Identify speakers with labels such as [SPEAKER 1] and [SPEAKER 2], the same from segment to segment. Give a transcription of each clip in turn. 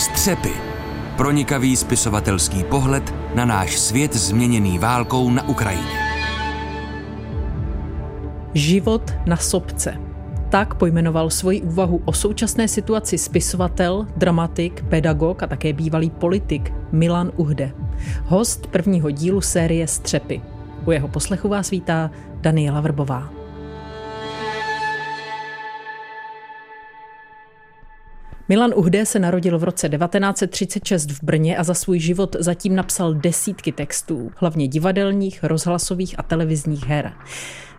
[SPEAKER 1] Střepy. Pronikavý spisovatelský pohled na náš svět změněný válkou na Ukrajině.
[SPEAKER 2] Život na sobce. Tak pojmenoval svoji úvahu o současné situaci spisovatel, dramatik, pedagog a také bývalý politik Milan Uhde. Host prvního dílu série Střepy. U jeho poslechu vás vítá Daniela Vrbová. Milan Uhde se narodil v roce 1936 v Brně a za svůj život zatím napsal desítky textů, hlavně divadelních, rozhlasových a televizních her.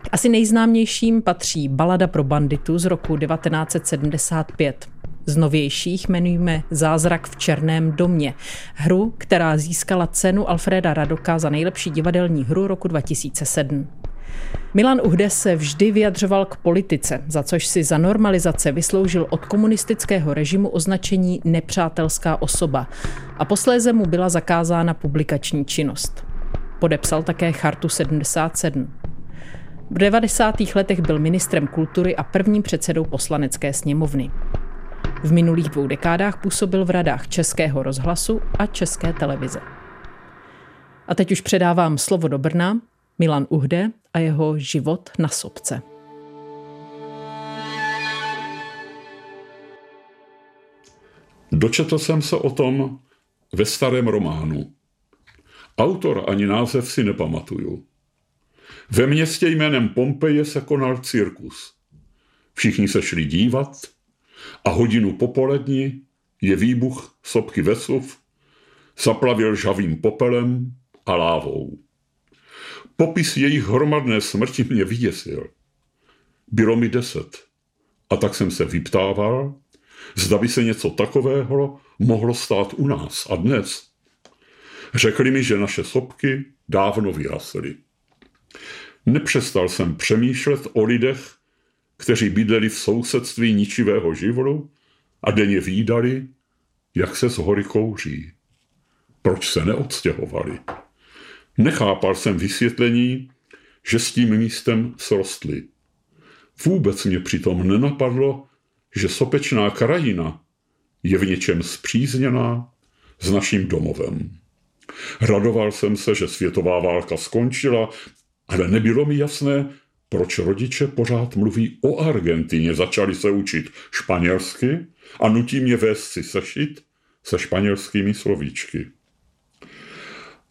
[SPEAKER 2] K asi nejznámějším patří Balada pro banditu z roku 1975. Z novějších jmenujeme Zázrak v černém domě, hru, která získala cenu Alfreda Radoka za nejlepší divadelní hru roku 2007. Milan Uhde se vždy vyjadřoval k politice, za což si za normalizace vysloužil od komunistického režimu označení nepřátelská osoba a posléze mu byla zakázána publikační činnost. Podepsal také Chartu 77. V 90. letech byl ministrem kultury a prvním předsedou poslanecké sněmovny. V minulých dvou dekádách působil v radách Českého rozhlasu a České televize. A teď už předávám slovo do Brna, Milan Uhde a jeho život na sobce.
[SPEAKER 3] Dočetl jsem se o tom ve starém románu. Autor ani název si nepamatuju. Ve městě jménem Pompeje se konal cirkus. Všichni se šli dívat a hodinu popolední je výbuch sopky Vesuv zaplavil žavým popelem a lávou. Popis jejich hromadné smrti mě vyděsil. Bylo mi deset. A tak jsem se vyptával, zda by se něco takového mohlo stát u nás a dnes. Řekli mi, že naše sopky dávno vyhasly. Nepřestal jsem přemýšlet o lidech, kteří bydleli v sousedství ničivého živlu a denně výdali, jak se z hory kouří. Proč se neodstěhovali? Nechápal jsem vysvětlení, že s tím místem srostli. Vůbec mě přitom nenapadlo, že sopečná krajina je v něčem zpřízněná s naším domovem. Radoval jsem se, že světová válka skončila, ale nebylo mi jasné, proč rodiče pořád mluví o Argentině. Začali se učit španělsky a nutí mě vést si sešit se španělskými slovíčky.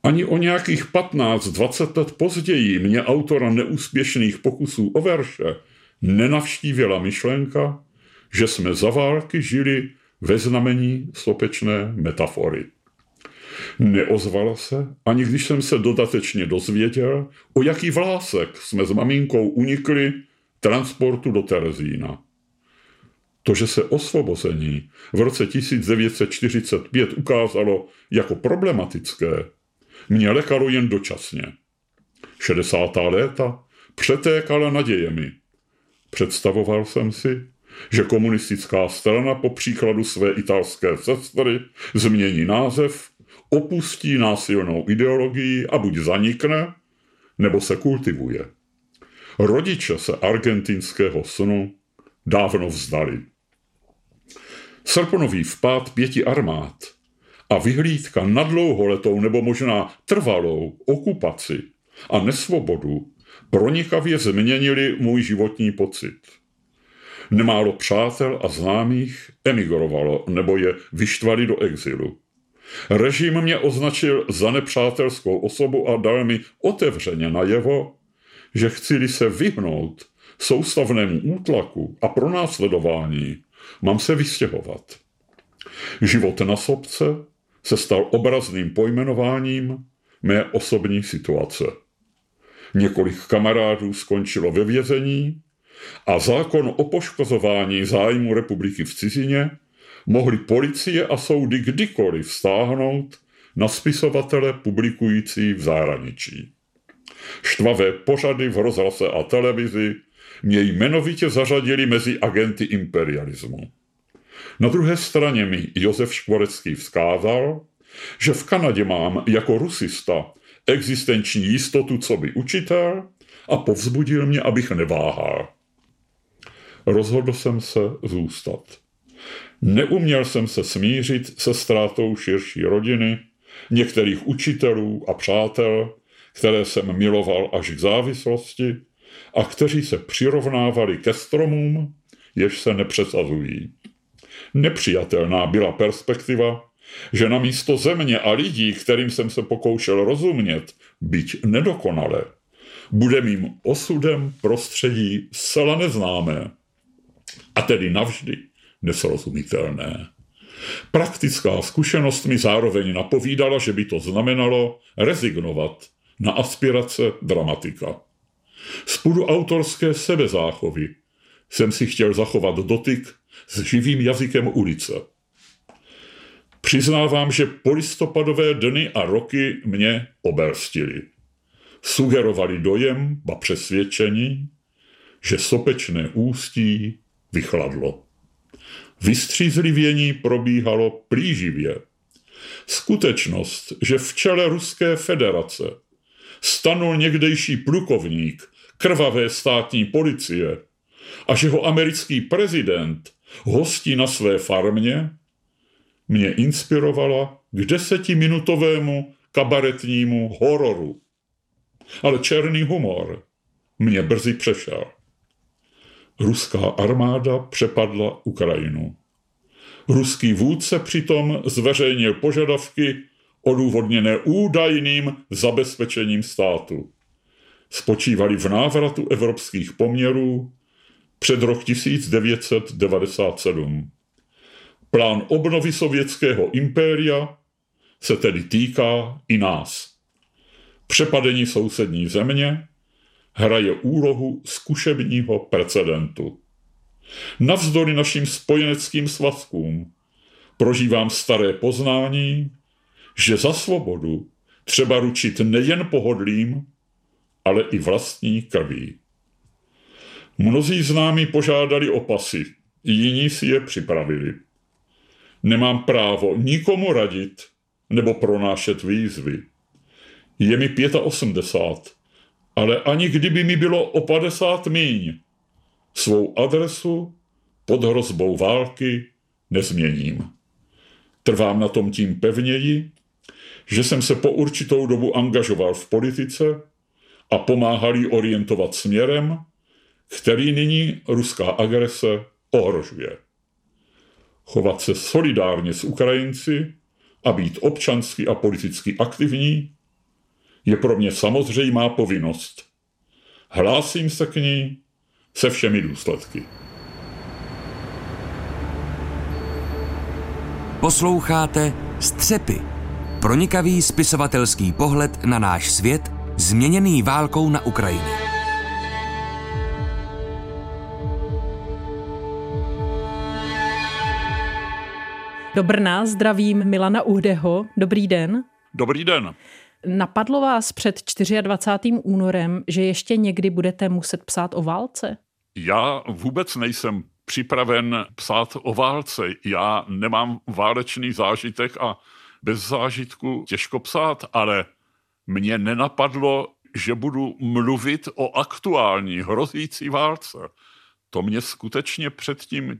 [SPEAKER 3] Ani o nějakých 15-20 let později mě autora neúspěšných pokusů o verše nenavštívila myšlenka, že jsme za války žili ve znamení sopečné metafory. Neozvala se, ani když jsem se dodatečně dozvěděl, o jaký vlásek jsme s maminkou unikli transportu do Terezína. To, že se osvobození v roce 1945 ukázalo jako problematické, mě lekalo jen dočasně. 60. léta přetékala nadějemi. Představoval jsem si, že komunistická strana po příkladu své italské sestry změní název, opustí násilnou ideologii a buď zanikne, nebo se kultivuje. Rodiče se argentinského snu dávno vzdali. Srpnový vpád pěti armád a vyhlídka na dlouholetou nebo možná trvalou okupaci a nesvobodu pronikavě změnili můj životní pocit. Nemálo přátel a známých emigrovalo nebo je vyštvali do exilu. Režim mě označil za nepřátelskou osobu a dal mi otevřeně najevo, že chci se vyhnout soustavnému útlaku a pronásledování, mám se vystěhovat. Život na sobce se stal obrazným pojmenováním mé osobní situace. Několik kamarádů skončilo ve vězení a zákon o poškozování zájmu republiky v cizině mohli policie a soudy kdykoliv stáhnout na spisovatele publikující v zahraničí. Štvavé pořady v rozhlase a televizi mě jmenovitě zařadili mezi agenty imperialismu. Na druhé straně mi Josef Škvorecký vzkázal, že v Kanadě mám jako rusista existenční jistotu co by učitel a povzbudil mě, abych neváhal. Rozhodl jsem se zůstat. Neuměl jsem se smířit se ztrátou širší rodiny, některých učitelů a přátel, které jsem miloval až k závislosti a kteří se přirovnávali ke stromům, jež se nepřesazují. Nepřijatelná byla perspektiva, že na místo země a lidí, kterým jsem se pokoušel rozumět, byť nedokonale, bude mým osudem prostředí zcela neznámé a tedy navždy nesrozumitelné. Praktická zkušenost mi zároveň napovídala, že by to znamenalo rezignovat na aspirace dramatika. Z autorské sebezáchovy jsem si chtěl zachovat dotyk s živým jazykem ulice. Přiznávám, že polistopadové dny a roky mě obelstili. Sugerovali dojem, ba přesvědčení, že sopečné ústí vychladlo. Vystřízlivění probíhalo plíživě. Skutečnost, že v čele Ruské federace stanul někdejší plukovník krvavé státní policie a že ho americký prezident hostí na své farmě, mě inspirovala k desetiminutovému kabaretnímu hororu. Ale černý humor mě brzy přešel. Ruská armáda přepadla Ukrajinu. Ruský vůdce přitom zveřejnil požadavky odůvodněné údajným zabezpečením státu. Spočívali v návratu evropských poměrů před rok 1997. Plán obnovy sovětského impéria se tedy týká i nás. Přepadení sousední země hraje úlohu zkušebního precedentu. Navzdory našim spojeneckým svazkům prožívám staré poznání, že za svobodu třeba ručit nejen pohodlím, ale i vlastní krví. Mnozí známí požádali o pasy, jiní si je připravili. Nemám právo nikomu radit nebo pronášet výzvy. Je mi 85, ale ani kdyby mi bylo o 50 míň, svou adresu pod hrozbou války nezměním. Trvám na tom tím pevněji, že jsem se po určitou dobu angažoval v politice a pomáhal jí orientovat směrem, který nyní ruská agrese ohrožuje. Chovat se solidárně s Ukrajinci a být občansky a politicky aktivní je pro mě samozřejmá povinnost. Hlásím se k ní se všemi důsledky.
[SPEAKER 1] Posloucháte Střepy. Pronikavý spisovatelský pohled na náš svět, změněný válkou na Ukrajině.
[SPEAKER 2] Do Brna zdravím Milana Uhdeho. Dobrý den.
[SPEAKER 3] Dobrý den.
[SPEAKER 2] Napadlo vás před 24. únorem, že ještě někdy budete muset psát o válce?
[SPEAKER 3] Já vůbec nejsem připraven psát o válce. Já nemám válečný zážitek a bez zážitku těžko psát, ale mě nenapadlo, že budu mluvit o aktuální hrozící válce. To mě skutečně před tím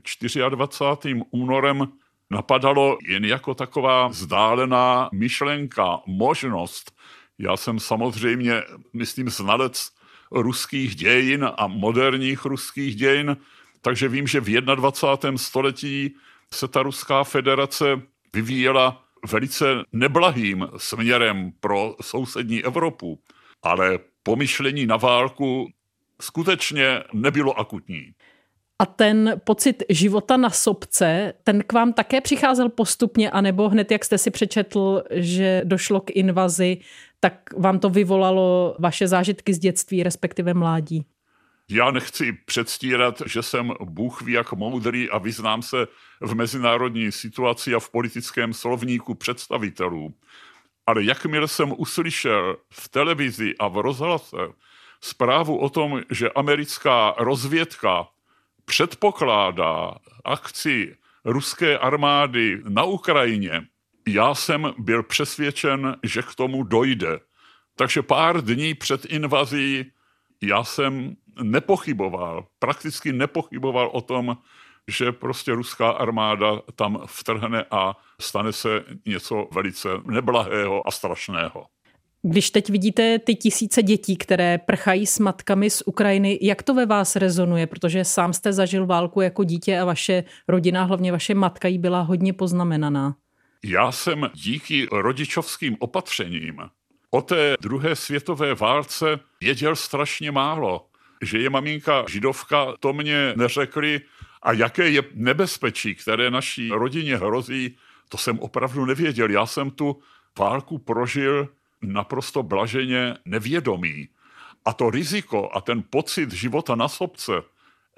[SPEAKER 3] 24. únorem napadalo jen jako taková vzdálená myšlenka, možnost. Já jsem samozřejmě, myslím, znalec ruských dějin a moderních ruských dějin, takže vím, že v 21. století se ta Ruská federace vyvíjela velice neblahým směrem pro sousední Evropu, ale pomyšlení na válku skutečně nebylo akutní.
[SPEAKER 2] A ten pocit života na sobce, ten k vám také přicházel postupně, anebo hned, jak jste si přečetl, že došlo k invazi, tak vám to vyvolalo vaše zážitky z dětství, respektive mládí?
[SPEAKER 3] Já nechci předstírat, že jsem Bůh ví jak moudrý a vyznám se v mezinárodní situaci a v politickém slovníku představitelů. Ale jakmile jsem uslyšel v televizi a v rozhlase zprávu o tom, že americká rozvědka předpokládá akci ruské armády na Ukrajině, já jsem byl přesvědčen, že k tomu dojde. Takže pár dní před invazí já jsem nepochyboval, prakticky nepochyboval o tom, že prostě ruská armáda tam vtrhne a stane se něco velice neblahého a strašného.
[SPEAKER 2] Když teď vidíte ty tisíce dětí, které prchají s matkami z Ukrajiny, jak to ve vás rezonuje? Protože sám jste zažil válku jako dítě a vaše rodina, hlavně vaše matka, jí byla hodně poznamenaná.
[SPEAKER 3] Já jsem díky rodičovským opatřením o té druhé světové válce věděl strašně málo. Že je maminka židovka, to mě neřekli. A jaké je nebezpečí, které naší rodině hrozí, to jsem opravdu nevěděl. Já jsem tu válku prožil naprosto blaženě nevědomý. A to riziko a ten pocit života na sobce,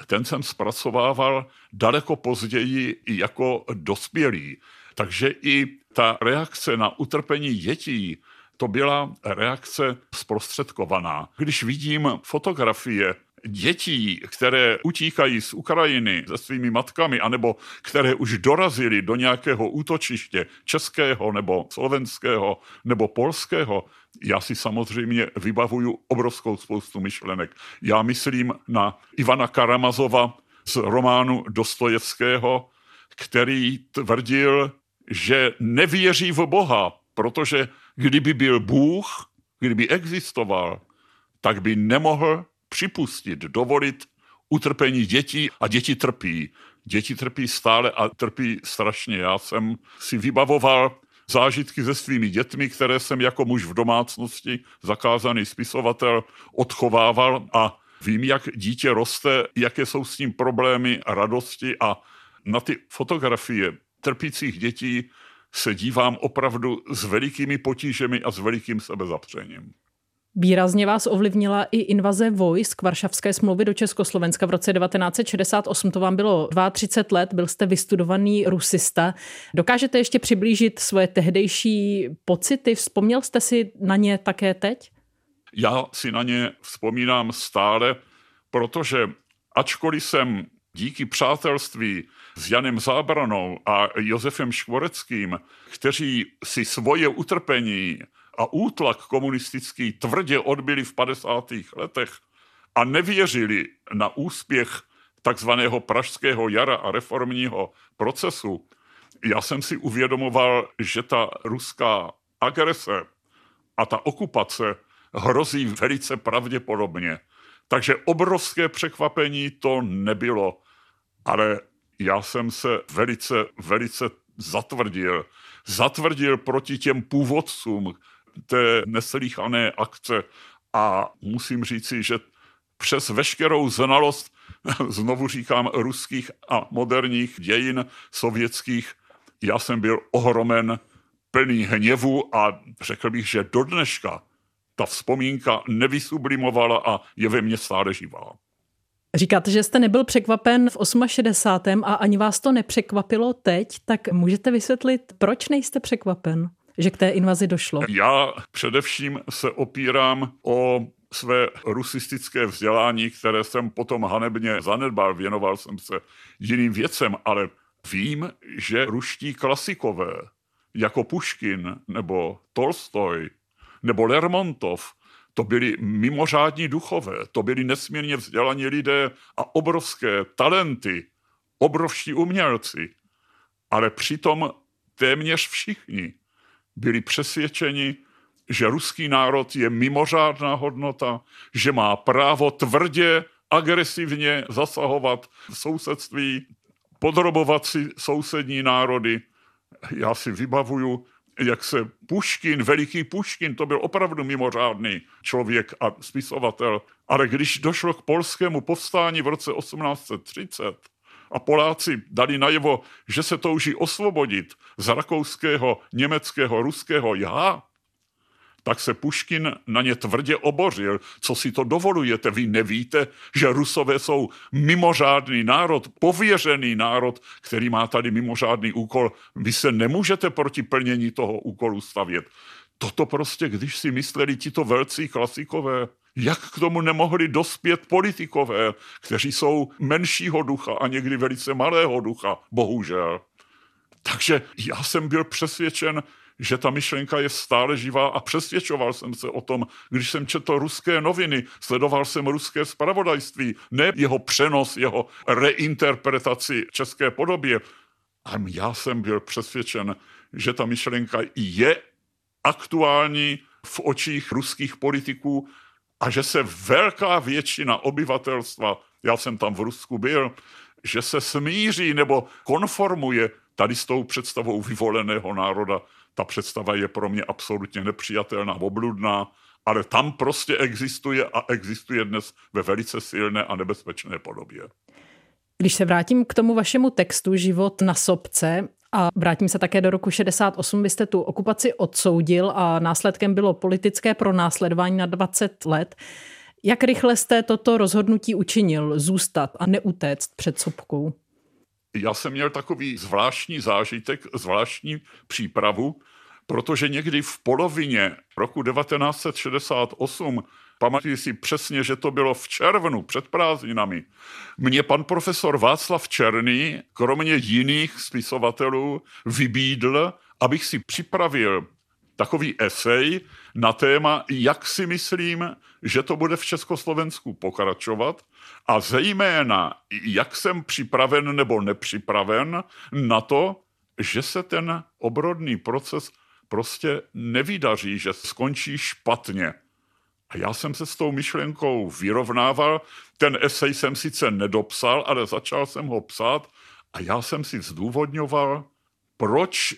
[SPEAKER 3] ten jsem zpracovával daleko později i jako dospělý. Takže i ta reakce na utrpení dětí, to byla reakce zprostředkovaná. Když vidím fotografie dětí, které utíkají z Ukrajiny se svými matkami, anebo které už dorazili do nějakého útočiště českého nebo slovenského nebo polského, já si samozřejmě vybavuju obrovskou spoustu myšlenek. Já myslím na Ivana Karamazova z románu Dostojevského, který tvrdil, že nevěří v Boha, protože kdyby byl Bůh, kdyby existoval, tak by nemohl připustit, dovolit utrpení dětí a děti trpí. Děti trpí stále a trpí strašně. Já jsem si vybavoval zážitky se svými dětmi, které jsem jako muž v domácnosti, zakázaný spisovatel, odchovával a vím, jak dítě roste, jaké jsou s ním problémy a radosti a na ty fotografie trpících dětí se dívám opravdu s velikými potížemi a s velikým sebezapřením.
[SPEAKER 2] Výrazně vás ovlivnila i invaze vojsk Varšavské smlouvy do Československa v roce 1968. To vám bylo 32 let, byl jste vystudovaný rusista. Dokážete ještě přiblížit svoje tehdejší pocity? Vzpomněl jste si na ně také teď?
[SPEAKER 3] Já si na ně vzpomínám stále, protože ačkoliv jsem díky přátelství s Janem Zábranou a Josefem Škvoreckým, kteří si svoje utrpení a útlak komunistický tvrdě odbyli v 50. letech a nevěřili na úspěch takzvaného pražského jara a reformního procesu, já jsem si uvědomoval, že ta ruská agrese a ta okupace hrozí velice pravděpodobně. Takže obrovské překvapení to nebylo, ale já jsem se velice, velice zatvrdil. Zatvrdil proti těm původcům, té neslíchané akce a musím říci, že přes veškerou znalost, znovu říkám, ruských a moderních dějin sovětských, já jsem byl ohromen plný hněvu a řekl bych, že do dneška ta vzpomínka nevysublimovala a je ve mně stále živá.
[SPEAKER 2] Říkáte, že jste nebyl překvapen v 68. a ani vás to nepřekvapilo teď, tak můžete vysvětlit, proč nejste překvapen? Že k té invazi došlo?
[SPEAKER 3] Já především se opírám o své rusistické vzdělání, které jsem potom hanebně zanedbal, věnoval jsem se jiným věcem, ale vím, že ruští klasikové, jako Puškin nebo Tolstoj nebo Lermontov, to byli mimořádní duchové, to byli nesmírně vzdělaní lidé a obrovské talenty, obrovští umělci. Ale přitom téměř všichni byli přesvědčeni, že ruský národ je mimořádná hodnota, že má právo tvrdě, agresivně zasahovat v sousedství, podrobovat si sousední národy. Já si vybavuju, jak se Puškin, veliký Puškin, to byl opravdu mimořádný člověk a spisovatel, ale když došlo k polskému povstání v roce 1830, a Poláci dali najevo, že se touží osvobodit z rakouského, německého, ruského já, tak se Puškin na ně tvrdě obořil. Co si to dovolujete? Vy nevíte, že Rusové jsou mimořádný národ, pověřený národ, který má tady mimořádný úkol. Vy se nemůžete proti plnění toho úkolu stavět. Toto prostě, když si mysleli tito velcí klasikové, jak k tomu nemohli dospět politikové, kteří jsou menšího ducha a někdy velice malého ducha, bohužel. Takže já jsem byl přesvědčen, že ta myšlenka je stále živá a přesvědčoval jsem se o tom, když jsem četl ruské noviny, sledoval jsem ruské spravodajství, ne jeho přenos, jeho reinterpretaci české podobě. A já jsem byl přesvědčen, že ta myšlenka je aktuální v očích ruských politiků a že se velká většina obyvatelstva, já jsem tam v Rusku byl, že se smíří nebo konformuje tady s tou představou vyvoleného národa. Ta představa je pro mě absolutně nepřijatelná, obludná, ale tam prostě existuje a existuje dnes ve velice silné a nebezpečné podobě.
[SPEAKER 2] Když se vrátím k tomu vašemu textu Život na sobce, a vrátím se také do roku 68. Vy jste tu okupaci odsoudil a následkem bylo politické pronásledování na 20 let. Jak rychle jste toto rozhodnutí učinil, zůstat a neutéct před sobkou?
[SPEAKER 3] Já jsem měl takový zvláštní zážitek, zvláštní přípravu, protože někdy v polovině roku 1968 Pamatuji si přesně, že to bylo v červnu, před prázdninami. Mě pan profesor Václav Černý, kromě jiných spisovatelů, vybídl, abych si připravil takový esej na téma, jak si myslím, že to bude v Československu pokračovat a zejména, jak jsem připraven nebo nepřipraven na to, že se ten obrodný proces prostě nevydaří, že skončí špatně. A já jsem se s tou myšlenkou vyrovnával. Ten esej jsem sice nedopsal, ale začal jsem ho psát a já jsem si zdůvodňoval, proč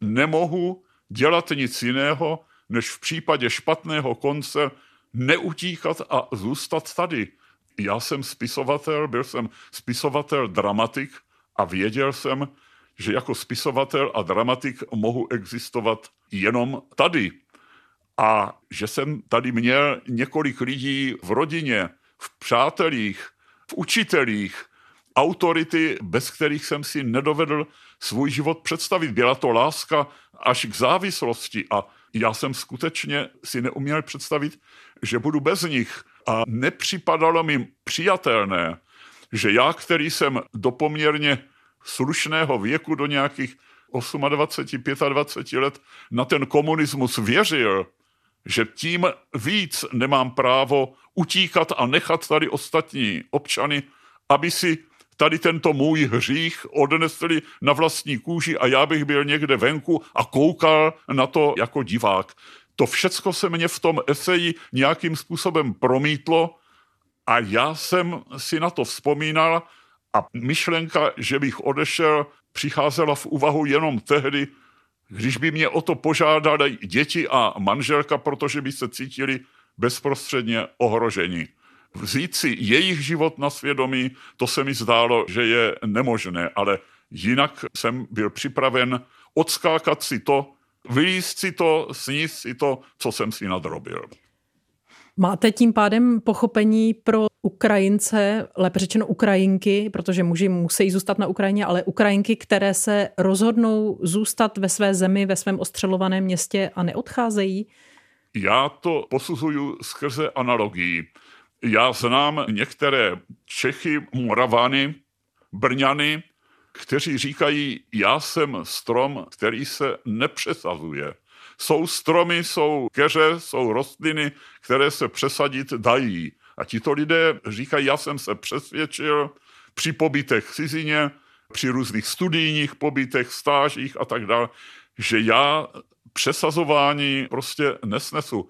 [SPEAKER 3] nemohu dělat nic jiného, než v případě špatného konce neutíkat a zůstat tady. Já jsem spisovatel, byl jsem spisovatel, dramatik a věděl jsem, že jako spisovatel a dramatik mohu existovat jenom tady a že jsem tady měl několik lidí v rodině, v přátelích, v učitelích, autority, bez kterých jsem si nedovedl svůj život představit. Byla to láska až k závislosti a já jsem skutečně si neuměl představit, že budu bez nich. A nepřipadalo mi přijatelné, že já, který jsem do poměrně slušného věku, do nějakých 28, 25 let, na ten komunismus věřil, že tím víc nemám právo utíkat a nechat tady ostatní občany, aby si tady tento můj hřích odnesli na vlastní kůži a já bych byl někde venku a koukal na to jako divák. To všecko se mě v tom eseji nějakým způsobem promítlo a já jsem si na to vzpomínal a myšlenka, že bych odešel, přicházela v úvahu jenom tehdy, když by mě o to požádali děti a manželka, protože by se cítili bezprostředně ohroženi. Vzít si jejich život na svědomí, to se mi zdálo, že je nemožné, ale jinak jsem byl připraven odskákat si to, vyjíst si to, sníst si to, co jsem si nadrobil.
[SPEAKER 2] Máte tím pádem pochopení pro Ukrajince, lépe řečeno Ukrajinky, protože muži musí zůstat na Ukrajině, ale Ukrajinky, které se rozhodnou zůstat ve své zemi, ve svém ostřelovaném městě a neodcházejí?
[SPEAKER 3] Já to posuzuju skrze analogii. Já znám některé Čechy, Moravany, Brňany, kteří říkají, já jsem strom, který se nepřesazuje. Jsou stromy, jsou keře, jsou rostliny, které se přesadit dají. A tito lidé říkají, já jsem se přesvědčil při pobytech v cizině, při různých studijních pobytech, stážích a tak dále, že já přesazování prostě nesnesu.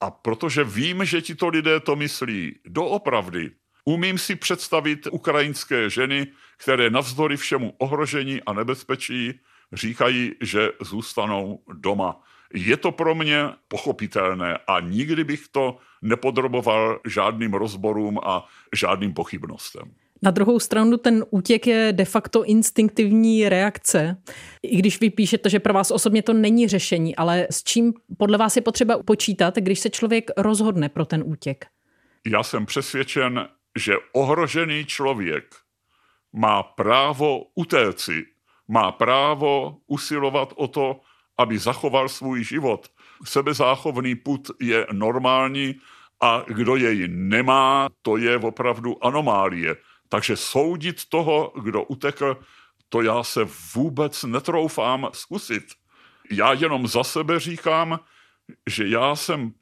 [SPEAKER 3] A protože vím, že tito lidé to myslí doopravdy, umím si představit ukrajinské ženy, které navzdory všemu ohrožení a nebezpečí říkají, že zůstanou doma. Je to pro mě pochopitelné a nikdy bych to nepodroboval žádným rozborům a žádným pochybnostem.
[SPEAKER 2] Na druhou stranu ten útěk je de facto instinktivní reakce. I když vy píšete, že pro vás osobně to není řešení, ale s čím podle vás je potřeba počítat, když se člověk rozhodne pro ten útěk?
[SPEAKER 3] Já jsem přesvědčen, že ohrožený člověk má právo utéci, má právo usilovat o to, aby zachoval svůj život. Sebezáchovný put je normální a kdo jej nemá, to je opravdu anomálie. Takže soudit toho, kdo utekl, to já se vůbec netroufám zkusit. Já jenom za sebe říkám, že já jsem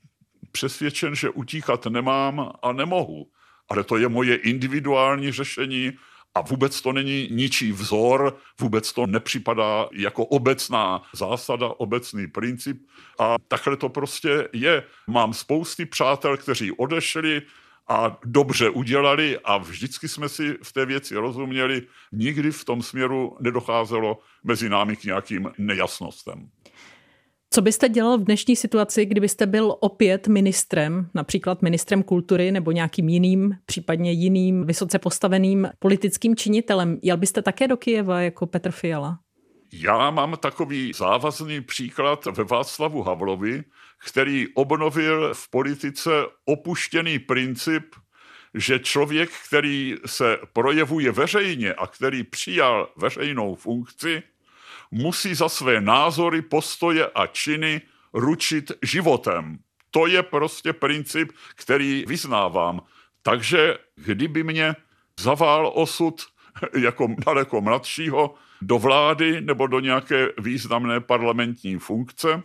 [SPEAKER 3] přesvědčen, že utíkat nemám a nemohu. Ale to je moje individuální řešení a vůbec to není ničí vzor, vůbec to nepřipadá jako obecná zásada, obecný princip. A takhle to prostě je. Mám spousty přátel, kteří odešli, a dobře udělali a vždycky jsme si v té věci rozuměli. Nikdy v tom směru nedocházelo mezi námi k nějakým nejasnostem.
[SPEAKER 2] Co byste dělal v dnešní situaci, kdybyste byl opět ministrem, například ministrem kultury nebo nějakým jiným, případně jiným vysoce postaveným politickým činitelem? Jel byste také do Kijeva jako Petr Fiala?
[SPEAKER 3] Já mám takový závazný příklad ve Václavu Havlovi, který obnovil v politice opuštěný princip, že člověk, který se projevuje veřejně a který přijal veřejnou funkci, musí za své názory, postoje a činy ručit životem. To je prostě princip, který vyznávám. Takže kdyby mě zavál osud jako daleko mladšího do vlády nebo do nějaké významné parlamentní funkce,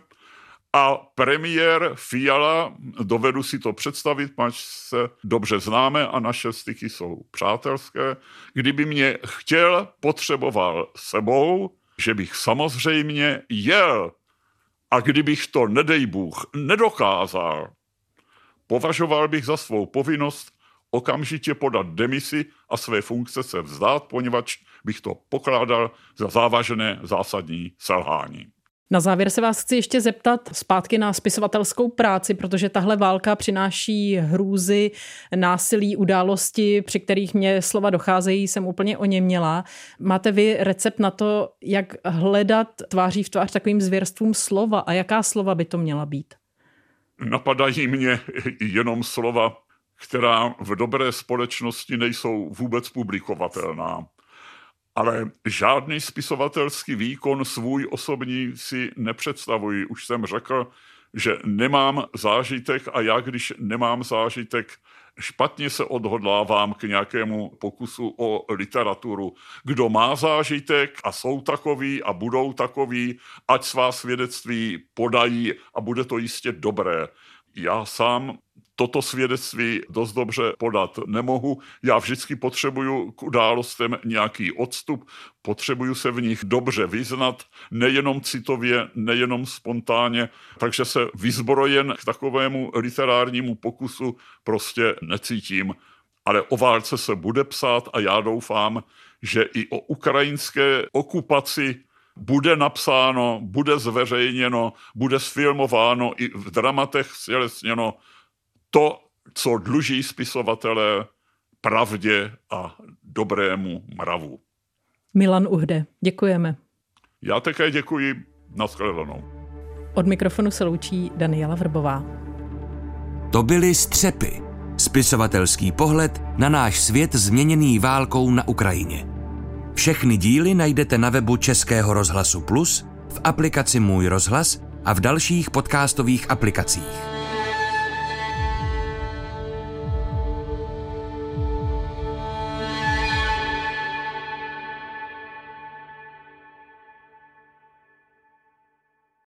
[SPEAKER 3] a premiér Fiala, dovedu si to představit, pač se dobře známe a naše styky jsou přátelské, kdyby mě chtěl, potřeboval sebou, že bych samozřejmě jel. A kdybych to, nedej Bůh, nedokázal, považoval bych za svou povinnost okamžitě podat demisi a své funkce se vzdát, poněvadž bych to pokládal za závažné zásadní selhání.
[SPEAKER 2] Na závěr se vás chci ještě zeptat zpátky na spisovatelskou práci, protože tahle válka přináší hrůzy, násilí, události, při kterých mě slova docházejí, jsem úplně o ně měla. Máte vy recept na to, jak hledat tváří v tvář takovým zvěrstvům slova a jaká slova by to měla být?
[SPEAKER 3] Napadají mě jenom slova, která v dobré společnosti nejsou vůbec publikovatelná ale žádný spisovatelský výkon svůj osobní si nepředstavuji. Už jsem řekl, že nemám zážitek a já, když nemám zážitek, špatně se odhodlávám k nějakému pokusu o literaturu. Kdo má zážitek a jsou takový a budou takový, ať svá svědectví podají a bude to jistě dobré. Já sám toto svědectví dost dobře podat nemohu. Já vždycky potřebuju k událostem nějaký odstup, potřebuju se v nich dobře vyznat, nejenom citově, nejenom spontánně, takže se vyzbrojen k takovému literárnímu pokusu prostě necítím. Ale o válce se bude psát a já doufám, že i o ukrajinské okupaci bude napsáno, bude zveřejněno, bude sfilmováno i v dramatech stělesněno to, co dluží spisovatelé pravdě a dobrému mravu.
[SPEAKER 2] Milan Uhde, děkujeme.
[SPEAKER 3] Já také děkuji. Naschledanou.
[SPEAKER 2] Od mikrofonu se loučí Daniela Vrbová.
[SPEAKER 1] To byly Střepy. Spisovatelský pohled na náš svět změněný válkou na Ukrajině. Všechny díly najdete na webu Českého rozhlasu Plus, v aplikaci Můj rozhlas a v dalších podcastových aplikacích.